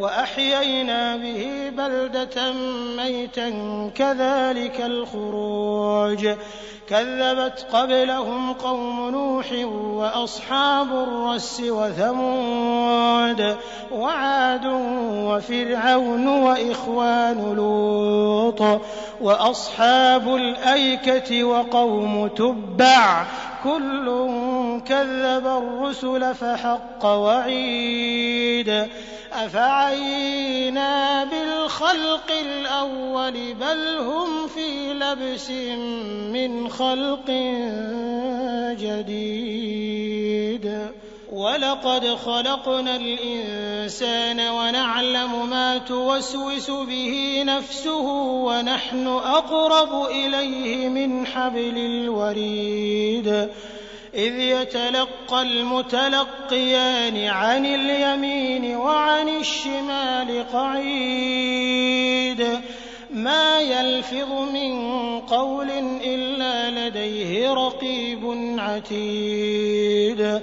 وَأَحْيَيْنَا بِهِ بَلْدَةً مَّيْتًا كَذَٰلِكَ الْخُرُوجُ. كَذَّبَتْ قَبْلَهُمْ قَوْمُ نُوحٍ وَأَصْحَابُ الرَّسِّ وَثَمُودُ وَعَادٌ وَفِرْعَوْنُ وَإِخْوَانُ لُوطٍ وَأَصْحَابُ الْأَيْكَةِ وَقَوْمُ تُبَّعٍ ۚ كُلٌّ كَذَّبَ الرُّسُلَ فَحَقَّ وَعِيدِ. أَفَعَيِينَا بِالْخَلْقِ الْأَوَّلِ بَلْ هُمْ فِي لَبْسٍ مِّنْ خَلْقٍ جَدِيدٍ. وَلَقَدْ خَلَقْنَا الْإِنسَانَ وَنَعْلَمُ مَا تُوَسْوِسُ بِهِ نَفْسُهُ وَنَحْنُ أَقْرَبُ إِلَيْهِ مِنْ حَبْلِ الْوَرِيدِ. إِذْ يَتَلَقَّى الْمُتَلَقِّيَانِ عَنِ الْيَمِينِ وَعَنِ الشِّمَالِ قَعِيدٌ. مَّا يَلْفِظُ مِن قَوْلٍ إِلَّا لَدَيْهِ رَقِيبٌ عَتِيدٌ.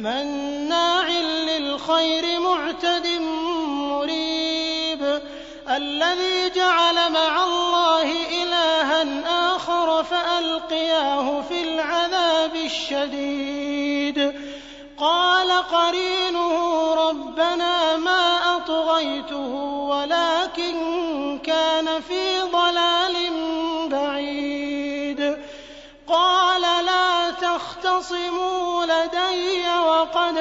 مَّنَّاعٍ لِّلْخَيْرِ مُعْتَدٍ مُّرِيبٍ. الَّذِي جَعَلَ مَعَ اللَّهِ إِلَٰهًا آخَرَ فَأَلْقِيَاهُ فِي الْعَذَابِ الشَّدِيدِ. قَالَ قَرِينُهُ رَبَّنَا مَا أَطْغَيْتُهُ وَلَٰكِن كَانَ فِي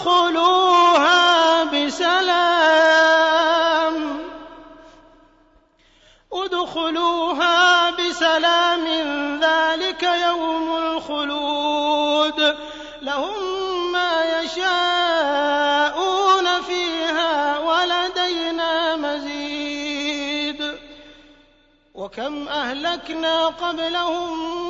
ادخلوها بسلام. ادخلوها بسلام ذلك يوم الخلود. لهم ما يشاءون فيها ولدينا مزيد. وكم أهلكنا قبلهم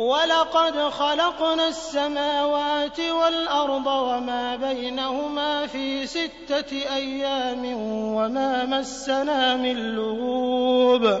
ولقد خلقنا السماوات والأرض وما بينهما في ستة أيام وما مسنا من لغوب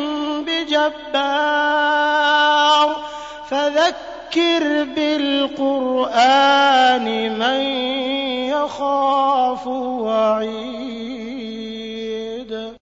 بجبار فذكر بالقرآن من يخاف وعيد.